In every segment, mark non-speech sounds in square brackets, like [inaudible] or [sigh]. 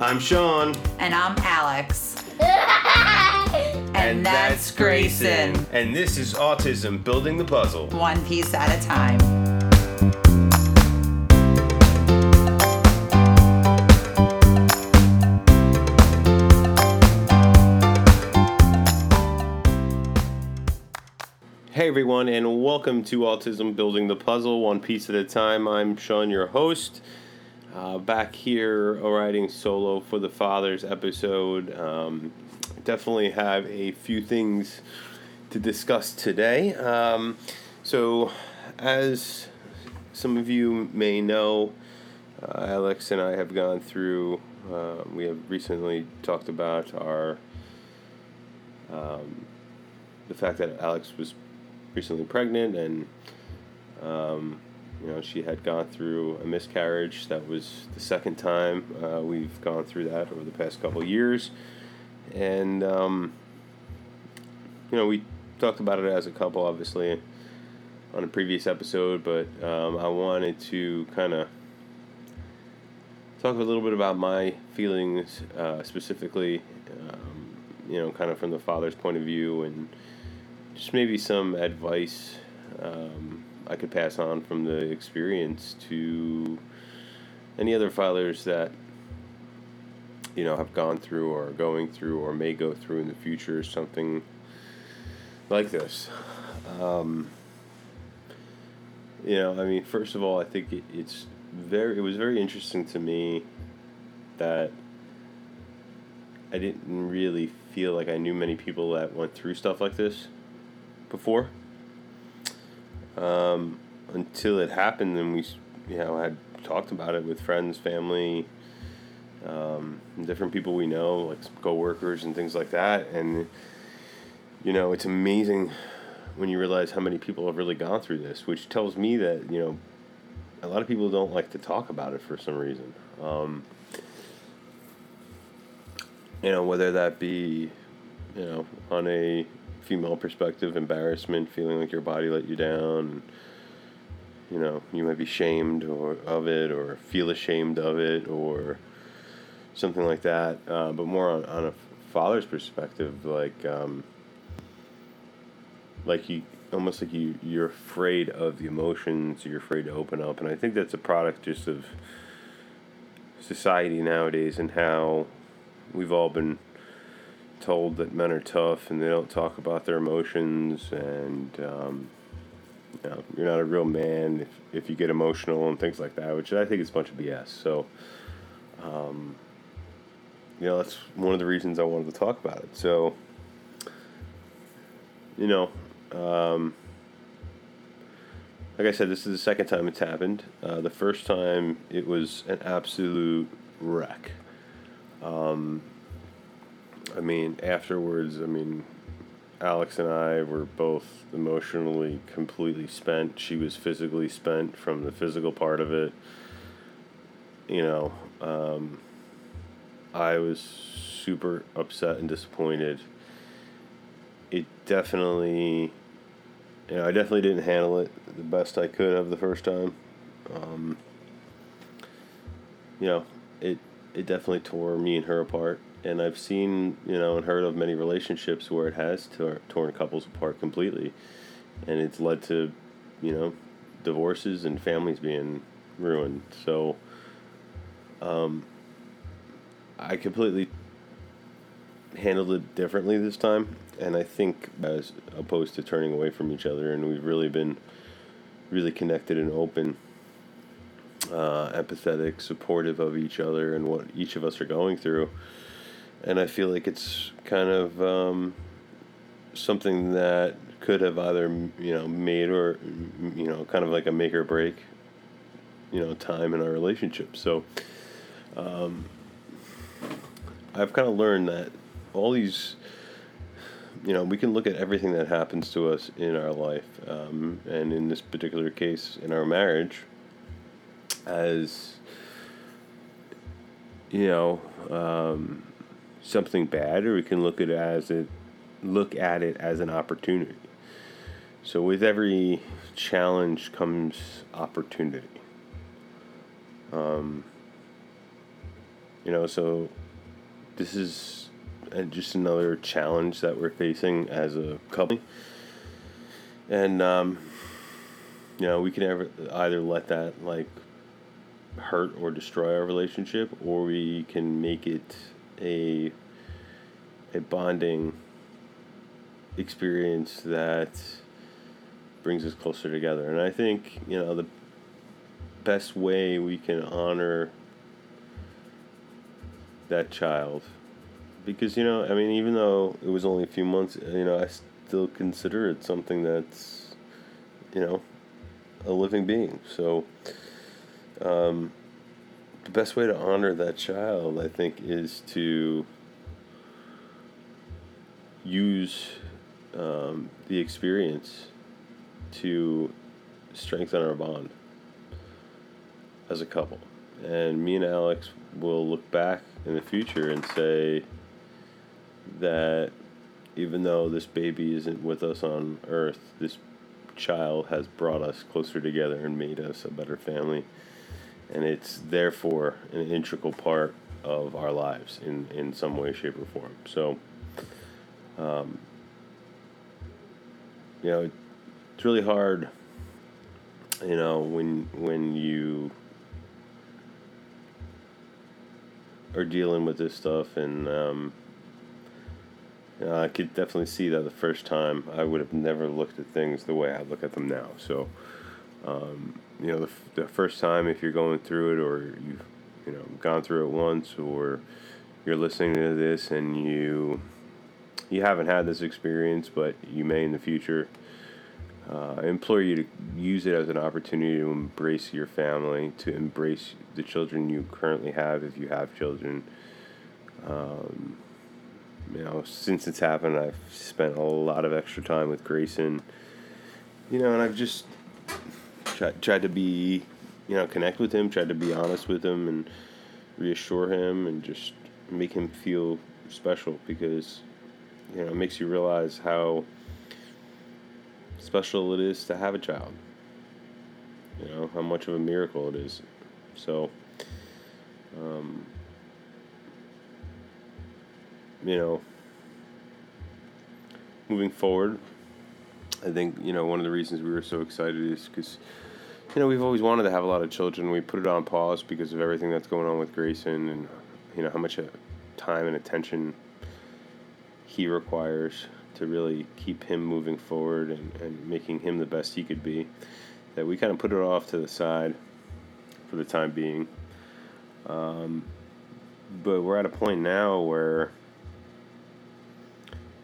I'm Sean. And I'm Alex. [laughs] and, that's Grayson. And this is Autism Building the Puzzle. One piece at a time. Hey everyone, and welcome to Autism Building the Puzzle, one piece at a time. I'm Sean, your host. Uh, back here writing solo for the Father's episode. Um, definitely have a few things to discuss today. Um, so, as some of you may know, uh, Alex and I have gone through, uh, we have recently talked about our, um, the fact that Alex was recently pregnant and um, you know, she had gone through a miscarriage. That was the second time uh, we've gone through that over the past couple years. And, um, you know, we talked about it as a couple, obviously, on a previous episode, but um, I wanted to kind of talk a little bit about my feelings uh, specifically, um, you know, kind of from the father's point of view and just maybe some advice. Um, I could pass on from the experience to any other filers that you know have gone through or are going through or may go through in the future something like this. Um, you know, I mean, first of all, I think it, it's very. It was very interesting to me that I didn't really feel like I knew many people that went through stuff like this before um, until it happened, and we, you know, had talked about it with friends, family, um, different people we know, like coworkers and things like that. And you know, it's amazing when you realize how many people have really gone through this, which tells me that you know, a lot of people don't like to talk about it for some reason. Um, you know, whether that be, you know, on a female perspective, embarrassment, feeling like your body let you down. You know, you might be shamed or of it, or feel ashamed of it, or something like that. Uh, but more on, on a father's perspective, like um, like you almost like you you're afraid of the emotions, you're afraid to open up, and I think that's a product just of society nowadays and how we've all been told that men are tough and they don't talk about their emotions and um, you know, you're not a real man if, if you get emotional and things like that, which I think is a bunch of BS. So, um, you know, that's one of the reasons I wanted to talk about it. So, you know, um, like I said, this is the second time it's happened. Uh, the first time it was an absolute wreck. Um, I mean, afterwards, I mean, Alex and I were both emotionally completely spent. She was physically spent from the physical part of it. You know, um, I was super upset and disappointed. It definitely, you know, I definitely didn't handle it the best I could have the first time. Um, you know, it it definitely tore me and her apart and I've seen, you know, and heard of many relationships where it has tor- torn couples apart completely, and it's led to, you know, divorces and families being ruined. So, um, I completely handled it differently this time, and I think as opposed to turning away from each other, and we've really been really connected and open. Uh, empathetic, supportive of each other and what each of us are going through and I feel like it's kind of um, something that could have either you know made or you know kind of like a make or break you know time in our relationship. So um, I've kind of learned that all these you know we can look at everything that happens to us in our life um, and in this particular case in our marriage as you know um, something bad, or we can look at it as it look at it as an opportunity. So with every challenge comes opportunity. Um, You know, so this is uh, just another challenge that we're facing as a couple. And, um, you know, we can ever either let that, like, hurt or destroy our relationship, or we can make it a a bonding experience that brings us closer together. And I think, you know, the best way we can honor that child because you know, I mean, even though it was only a few months, you know, I still consider it something that's you know, a living being. So um the best way to honor that child, I think, is to use um, the experience to strengthen our bond as a couple. And me and Alex will look back in the future and say that even though this baby isn't with us on earth, this child has brought us closer together and made us a better family. And it's therefore an integral part of our lives in, in some way, shape, or form. So, um, you know, it's really hard, you know, when when you are dealing with this stuff, and um, you know, I could definitely see that the first time I would have never looked at things the way I look at them now. So, um, you know, the, f- the first time if you're going through it, or you've you know gone through it once, or you're listening to this and you you haven't had this experience, but you may in the future. Uh, I implore you to use it as an opportunity to embrace your family, to embrace the children you currently have, if you have children. Um, you know, since it's happened, I've spent a lot of extra time with Grayson. You know, and I've just tried, tried to be, you know, connect with him, tried to be honest with him, and reassure him, and just make him feel special because, you know, it makes you realize how special it is to have a child. You know, how much of a miracle it is. So, um, you know, moving forward, I think, you know, one of the reasons we were so excited is because, you know, we've always wanted to have a lot of children. We put it on pause because of everything that's going on with Grayson and, you know, how much uh, time and attention he requires to really keep him moving forward and, and making him the best he could be. That we kind of put it off to the side for the time being. Um, but we're at a point now where,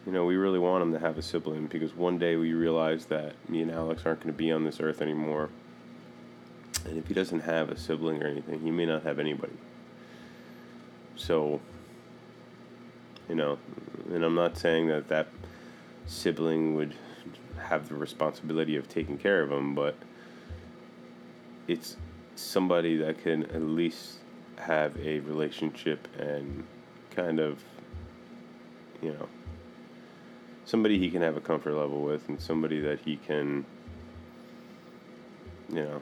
you know, we really want him to have a sibling because one day we realize that me and Alex aren't going to be on this earth anymore. And if he doesn't have a sibling or anything, he may not have anybody. So, you know, and I'm not saying that that sibling would have the responsibility of taking care of him, but it's somebody that can at least have a relationship and kind of, you know, somebody he can have a comfort level with and somebody that he can, you know,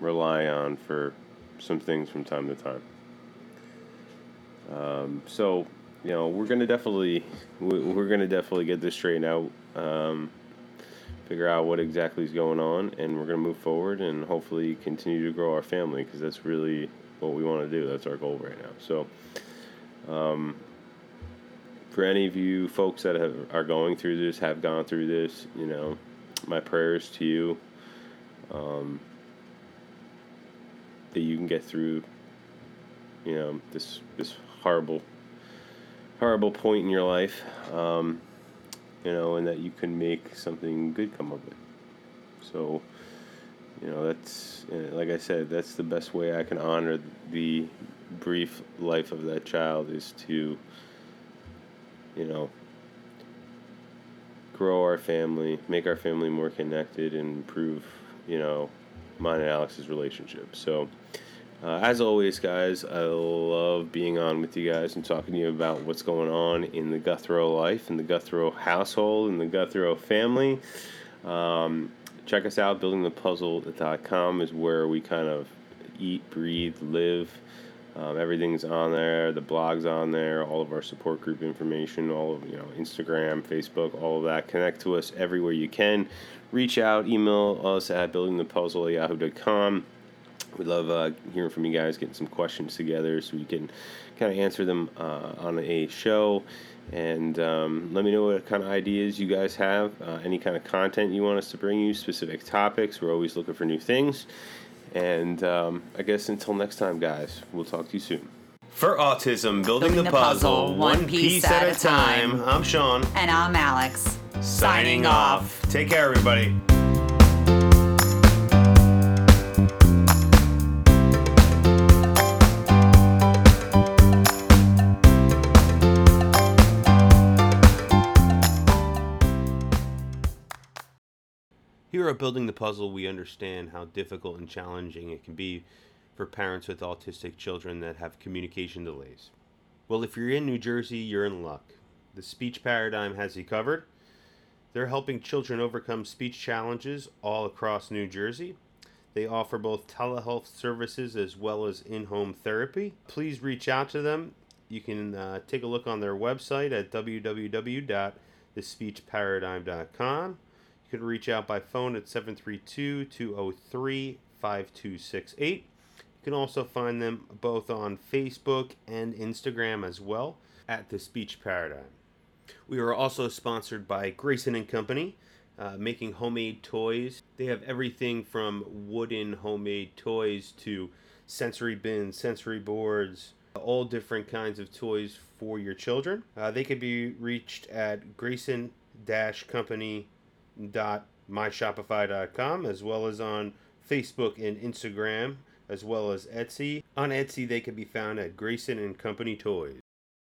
rely on for some things from time to time. Um, so, you know, we're gonna definitely we're gonna definitely get this straightened out, um, figure out what exactly is going on, and we're gonna move forward and hopefully continue to grow our family because that's really what we want to do. That's our goal right now. So, um, for any of you folks that have, are going through this, have gone through this, you know, my prayers to you. Um, that you can get through, you know, this this horrible horrible point in your life, um, you know, and that you can make something good come of it. So, you know, that's like I said, that's the best way I can honor the brief life of that child is to, you know, grow our family, make our family more connected, and improve, you know, mine and Alex's relationship. So. Uh, as always, guys, I love being on with you guys and talking to you about what's going on in the Guthrow life, in the Guthrow household, in the Guthrow family. Um, check us out. BuildingThePuzzle.com is where we kind of eat, breathe, live Um, everything's on there. The blog's on there. All of our support group information. All of you know, Instagram, Facebook, all of that. Connect to us everywhere you can. Reach out. Email us at buildingthepuzzle at yahoo.com. We love uh, hearing from you guys, getting some questions together so we can kind of answer them uh, on a show. And um, let me know what kind of ideas you guys have, uh, any kind of content you want us to bring you, specific topics. We're always looking for new things. And um, I guess until next time, guys, we'll talk to you soon. For Autism, building, Building the puzzle, one piece at a time. I'm Sean. And I'm Alex. Signing off. Take care, everybody. Here at Building the Puzzle, we understand how difficult and challenging it can be for parents with autistic children that have communication delays. Well, if you're in New Jersey, you're in luck. The Speech Paradigm has you covered. They're helping children overcome speech challenges all across New Jersey. They offer both telehealth services as well as in home therapy. Please reach out to them. You can uh, take a look on their website at www.thespeechparadigm.com. You can reach out by phone at 732 203 5268. You can also find them both on Facebook and Instagram as well at The Speech Paradigm. We are also sponsored by Grayson and Company, uh, making homemade toys. They have everything from wooden homemade toys to sensory bins, sensory boards, all different kinds of toys for your children. Uh, they can be reached at grayson-company.myshopify.com as well as on Facebook and Instagram as well as Etsy. On Etsy, they can be found at Grayson and Company Toys.